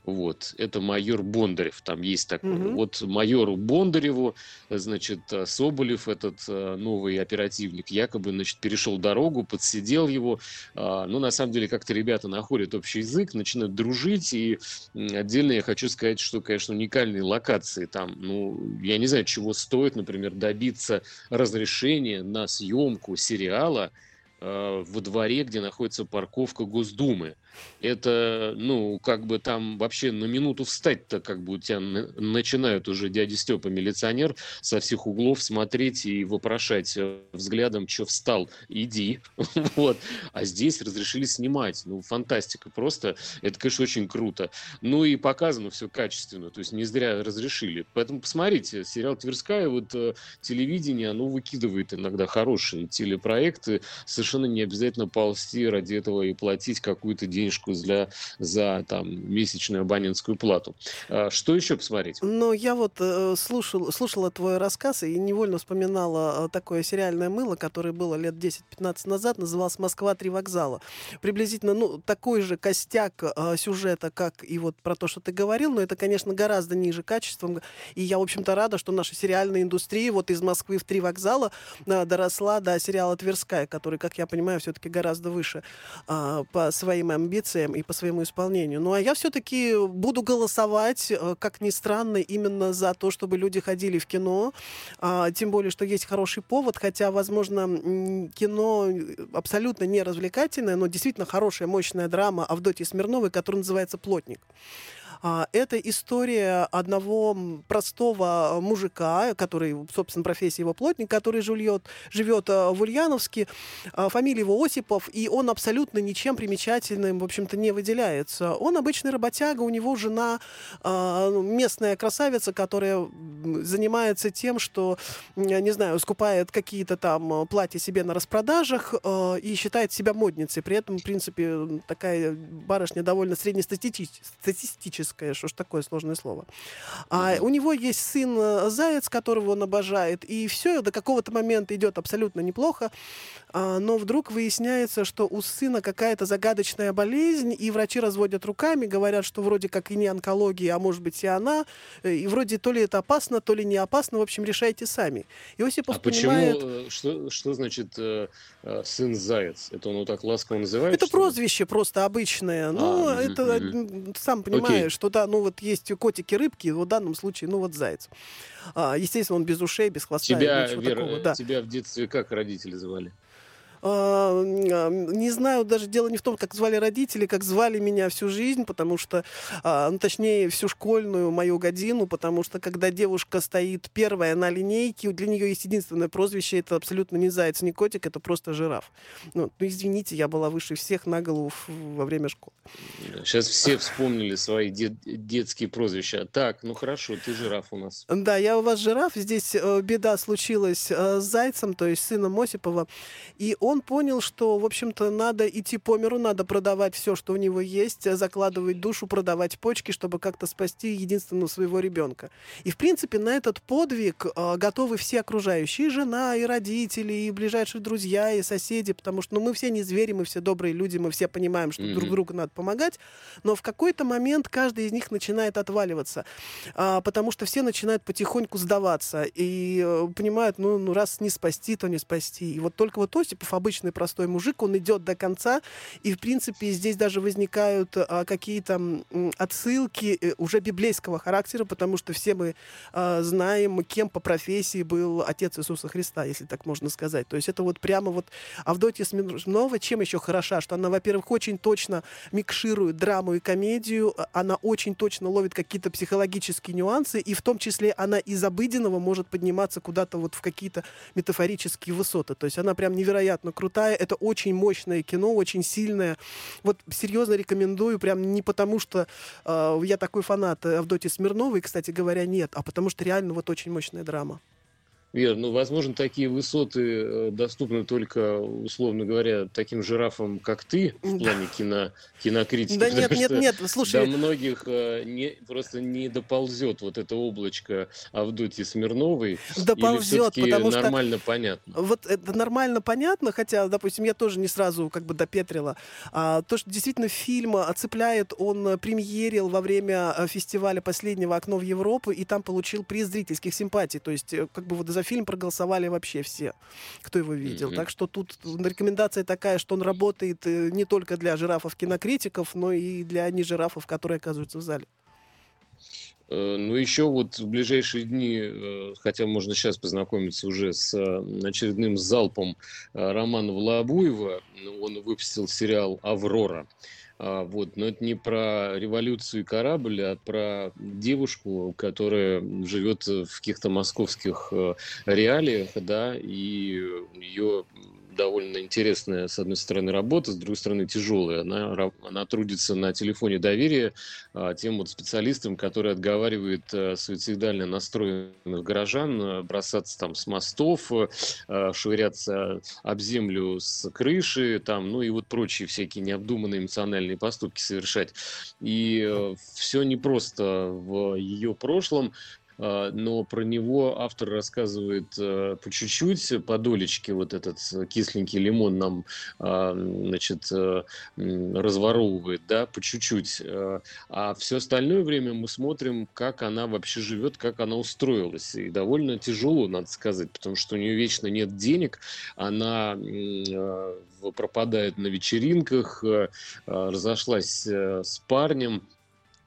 [SPEAKER 2] Вот, это майор Бондарев, там есть такой. Угу. Вот майору Бондареву, значит, э, Соболев, этот э, новый оперативник, якобы, значит, перешел дорогу, подсидел его. А, ну, на самом деле, как-то ребята находят общий язык, начинают дружить, и отдельно я хочу сказать, что, конечно, уникальные локации там, ну, я не знаю, чего стоит, например, добиться разрешения на съемку сериала, э, во дворе, где находится парковка Госдумы. Это, ну, как бы там вообще на минуту встать-то, как бы у тебя начинают уже дядя Степа, милиционер, со всех углов смотреть и вопрошать э, взглядом, что встал, иди. вот. А здесь разрешили снимать. Ну, фантастика просто. Это, конечно, очень круто. Ну и показано все качественно, то есть не зря разрешили. Поэтому посмотрите, сериал «Тверская», вот э, телевидение, оно выкидывает иногда хорошие телепроекты. Совершенно не обязательно ползти ради этого и платить какую-то денежку для, за там, месячную абонентскую плату. А, что еще посмотреть?
[SPEAKER 3] Ну, я вот э, слушал, слушала твой рассказ и невольно вспоминала э, такое сериальное мыло, которое было лет 10-15 назад, называлось «Москва. Три вокзала». Приблизительно, ну, такой же костяк э, сюжета, как и вот про то, что ты говорил, но это, конечно, гораздо ниже качеством. И я, в общем-то, рада, что наша сериальная индустрия вот из Москвы в три вокзала доросла до сериала «Тверская», который, как я понимаю, все-таки гораздо выше по своим амбициям и по своему исполнению. Ну, а я все-таки буду голосовать, э, как ни странно, именно за то, чтобы люди ходили в кино. А, тем более, что есть хороший повод, хотя, возможно, кино абсолютно не развлекательное, но действительно хорошая, мощная драма Авдотьи Смирновой, которая называется «Плотник». А, это история одного простого мужика, который, собственно, профессия его плотник, который живет, живет а, в Ульяновске. А, фамилия его Осипов, и он абсолютно ничем примечательным, в общем-то, не выделяется. Он обычный работяга, у него жена ну, местная красавица, которая занимается тем, что, не знаю, скупает какие-то там платья себе на распродажах и считает себя модницей. При этом, в принципе, такая барышня довольно среднестатистическая русское, что ж такое сложное слово. А у него есть сын э, Заяц, которого он обожает, и все до какого-то момента идет абсолютно неплохо, а, но вдруг выясняется, что у сына какая-то загадочная болезнь, и врачи разводят руками, говорят, что вроде как и не онкология, а может быть и она, э, и вроде то ли это опасно, то ли не опасно, в общем, решайте сами.
[SPEAKER 2] Иосипов а понимает... почему, э, что, что значит сын Заяц? Это он вот так ласково называет?
[SPEAKER 3] Это прозвище ли? просто обычное. Ну, а, это, угу. сам понимаешь, что да, ну вот есть котики-рыбки, в данном случае, ну вот заяц. А, естественно, он без ушей, без хвоста.
[SPEAKER 2] Тебя, Вера, такого, да. тебя в детстве как родители звали?
[SPEAKER 3] А, не знаю, даже дело не в том, как звали родители, как звали меня всю жизнь, потому что, а, ну, точнее, всю школьную мою годину, потому что, когда девушка стоит первая на линейке, для нее есть единственное прозвище, это абсолютно не заяц, не котик, это просто жираф. Ну, ну извините, я была выше всех на голову во время школы.
[SPEAKER 2] Сейчас все вспомнили свои дет детские прозвища. Так, ну хорошо, ты жираф у нас.
[SPEAKER 3] Да, я у вас жираф. Здесь э, беда случилась э, с зайцем, то есть сыном Осипова, и он он понял, что, в общем-то, надо идти по миру, надо продавать все, что у него есть, закладывать душу, продавать почки, чтобы как-то спасти единственного своего ребенка. И, в принципе, на этот подвиг э, готовы все окружающие, и жена, и родители, и ближайшие друзья, и соседи, потому что ну, мы все не звери, мы все добрые люди, мы все понимаем, что mm-hmm. друг другу надо помогать, но в какой-то момент каждый из них начинает отваливаться, э, потому что все начинают потихоньку сдаваться и э, понимают, ну, ну, раз не спасти, то не спасти. И вот только вот Осипов обычный простой мужик, он идет до конца, и, в принципе, здесь даже возникают а, какие-то отсылки э, уже библейского характера, потому что все мы а, знаем, кем по профессии был отец Иисуса Христа, если так можно сказать. То есть это вот прямо вот Авдотья Смирнова, чем еще хороша, что она, во-первых, очень точно микширует драму и комедию, а, она очень точно ловит какие-то психологические нюансы, и в том числе она из обыденного может подниматься куда-то вот в какие-то метафорические высоты. То есть она прям невероятно крутая, это очень мощное кино, очень сильное. Вот серьезно рекомендую, прям не потому, что э, я такой фанат Авдотьи Смирновой, кстати говоря, нет, а потому что реально вот очень мощная драма.
[SPEAKER 2] Вера, ну, возможно, такие высоты э, доступны только, условно говоря, таким жирафам, как ты, в плане кино, кинокритики.
[SPEAKER 3] Да нет, нет, нет, слушай.
[SPEAKER 2] До многих э, не, просто не доползет вот это облачко Авдотьи Смирновой.
[SPEAKER 3] Доползет,
[SPEAKER 2] или
[SPEAKER 3] потому
[SPEAKER 2] что... нормально понятно?
[SPEAKER 3] Вот это нормально понятно, хотя, допустим, я тоже не сразу как бы допетрила. А, то, что действительно фильм оцепляет, он премьерил во время э, фестиваля «Последнего окно в Европу», и там получил приз зрительских симпатий. То есть, как бы вот за фильм проголосовали вообще все, кто его видел. Mm-hmm. Так что тут рекомендация такая, что он работает э, не только для жирафов-кинокритиков, но и для нежирафов, которые оказываются в зале.
[SPEAKER 2] Э, ну, еще вот в ближайшие дни, э, хотя можно сейчас познакомиться уже с очередным залпом Романа Волобуева, он выпустил сериал «Аврора». А, вот, но это не про революцию и корабль, а про девушку, которая живет в каких-то московских э, реалиях, да, и ее довольно интересная, с одной стороны, работа, с другой стороны, тяжелая. Она, она трудится на телефоне доверия а, тем вот специалистам, которые отговаривают а, суицидально настроенных горожан а, бросаться там с мостов, а, швыряться об землю с крыши, там, ну и вот прочие всякие необдуманные эмоциональные поступки совершать. И все непросто в ее прошлом. А, но про него автор рассказывает э, по чуть-чуть, по долечке вот этот кисленький лимон нам, а, значит, э, разворовывает, да, по чуть-чуть. Э, а все остальное время мы смотрим, как она вообще живет, как она устроилась. И довольно тяжело, надо сказать, потому что у нее вечно нет денег, она пропадает на вечеринках, разошлась с парнем,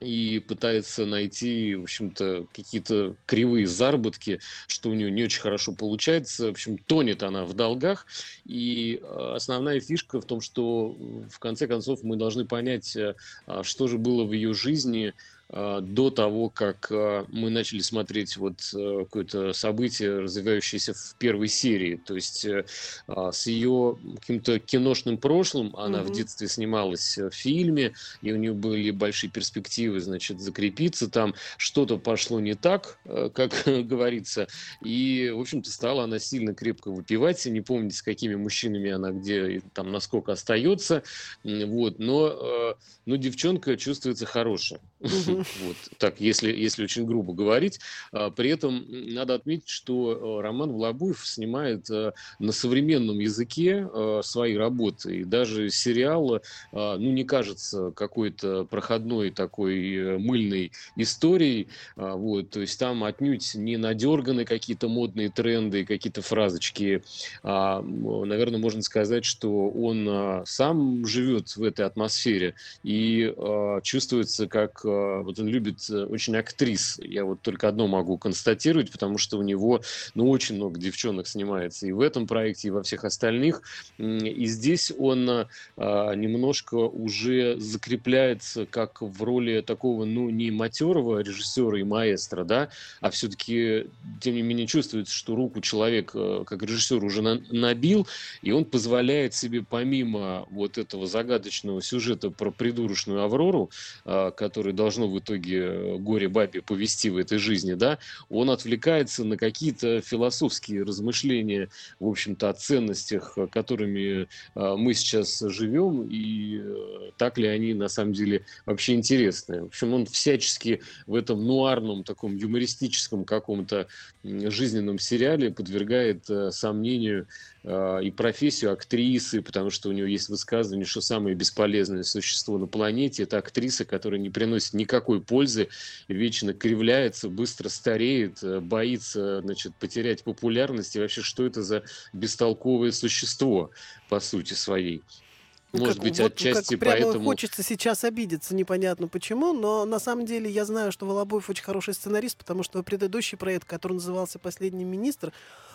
[SPEAKER 2] и пытается найти, в общем-то, какие-то кривые заработки, что у нее не очень хорошо получается. В общем, тонет она в долгах. И а, основная фишка в том, что в конце концов мы должны понять, э, а, что же было в ее жизни, до того, как а, мы начали смотреть вот э, какое-то событие, развивающееся в первой серии. То есть э, а, с ее каким-то киношным прошлым она угу. в детстве снималась в фильме, и у нее были большие перспективы, значит, закрепиться там. Что-то пошло не так, э, как говорится, и, в общем-то, стала она сильно крепко выпивать. Не помните, с какими мужчинами она где там насколько остается. Вот. Но, но девчонка чувствуется хорошая. Вот, так, если, если очень грубо говорить. А, при этом надо отметить, что э, Роман Влабуев снимает э, на современном языке э, свои работы. И даже сериал, ну, не кажется какой-то проходной такой мыльной историей. А, вот, то есть там отнюдь не надерганы какие-то модные тренды, какие-то фразочки. А, наверное, можно сказать, что он сам живет в этой атмосфере и чувствуется как вот он любит э, очень актрис. Я вот только одно могу констатировать, потому что у него, ну, очень много девчонок снимается и в этом проекте, и во всех остальных. И здесь он а, немножко уже закрепляется как в роли такого, ну, не матерого режиссера и маэстро, да, а все-таки, тем не менее, чувствуется, что руку человек э, как режиссер уже на, набил, и он позволяет себе помимо вот этого загадочного сюжета про придурочную Аврору, а, который должно в итоге э, горе бабе повести в этой жизни, да, он отвлекается на какие-то философские размышления, в общем-то, о ценностях, э, которыми э, мы сейчас живем, и так ли они на самом деле вообще интересны. В общем, он всячески в этом нуарном, таком юмористическом каком-то жизненном сериале подвергает сомнению и профессию актрисы, потому что у нее есть высказывание, что самое бесполезное существо на планете – это актриса, которая не приносит никакой пользы, вечно кривляется, быстро стареет, э, боится значит, потерять популярность. И вообще, что это за бестолковое существо по сути своей?
[SPEAKER 3] Ну, Может как, быть, вот, отчасти как прямо поэтому... хочется сейчас обидеться, непонятно почему, но на самом деле я знаю, что Волобуев очень хороший сценарист, потому что предыдущий проект, который назывался «Последний министр»,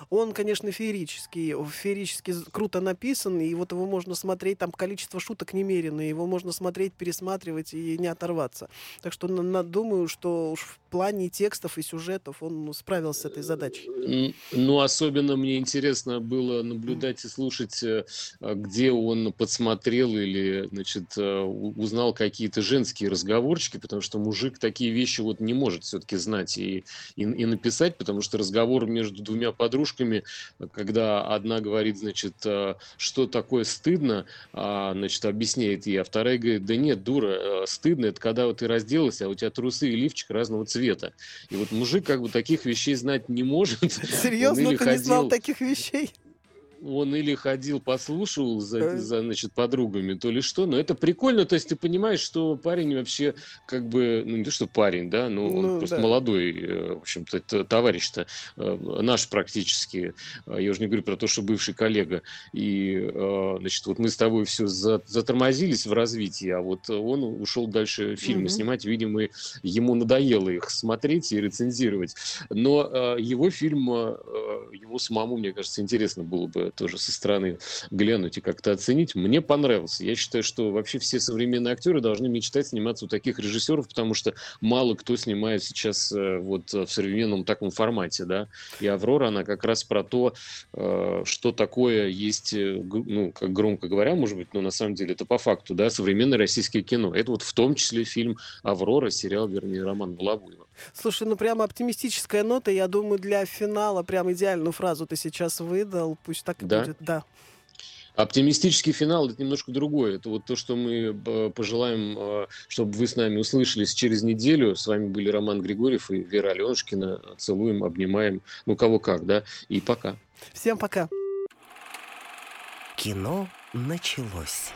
[SPEAKER 3] он, конечно, феерический, феерически круто написан, и вот его можно смотреть, там количество шуток немерено, его можно смотреть, пересматривать и не оторваться. Так что на, на, думаю, что уж в плане текстов и сюжетов он ну, справился с этой задачей.
[SPEAKER 2] Ну, особенно мне интересно было наблюдать и слушать, э, где он подсмотрел посмотрел или, значит, э, узнал какие-то женские разговорчики, потому что мужик такие вещи вот не может все-таки знать и, и, и написать, потому что разговор между двумя подружками, когда одна говорит, значит, э, что такое стыдно, а, значит, объясняет ей, а вторая говорит, да нет, дура, э, стыдно, это когда вот ты разделась, а у тебя трусы и лифчик разного цвета. И вот мужик как бы таких вещей знать не может.
[SPEAKER 3] Серьезно, ты не знал таких вещей?
[SPEAKER 2] Он или ходил, послушал за, за значит, подругами, то ли что, но это прикольно, то есть ты понимаешь, что парень вообще как бы, ну не то, что парень, да, но он ну, просто да. молодой, э, в общем-то, товарищ-то э, наш практически, э, я уже не говорю про то, что бывший коллега, и, значит, вот мы с тобой все затормозились в развитии, а вот он ушел дальше фильмы mm-hmm. снимать, видимо, ему надоело их смотреть и рецензировать, но его фильм, его самому, мне кажется, интересно было бы тоже со стороны глянуть и как-то оценить. Мне понравился. Я считаю, что вообще все современные актеры должны мечтать сниматься у таких режиссеров, потому что мало кто снимает сейчас э, вот в современном таком формате, да. И «Аврора», она как раз про то, э, что такое есть, э, ну, как громко говоря, может быть, но на самом деле это по факту, да, современное российское кино. Это вот в том числе фильм «Аврора», сериал, вернее, роман Балабуева.
[SPEAKER 3] Слушай, ну прямо оптимистическая нота, я думаю, для финала прям идеальную фразу ты сейчас выдал, пусть так и
[SPEAKER 2] Да?
[SPEAKER 3] будет, да.
[SPEAKER 2] Оптимистический финал– это немножко другое. Это вот то, что мы э, пожелаем, э, чтобы вы с нами услышались через неделю. С вами были Роман Григорьев и Вера Аленушкина. Целуем, обнимаем, ну кого как, да, и пока.
[SPEAKER 3] Всем пока.
[SPEAKER 1] Кино началось.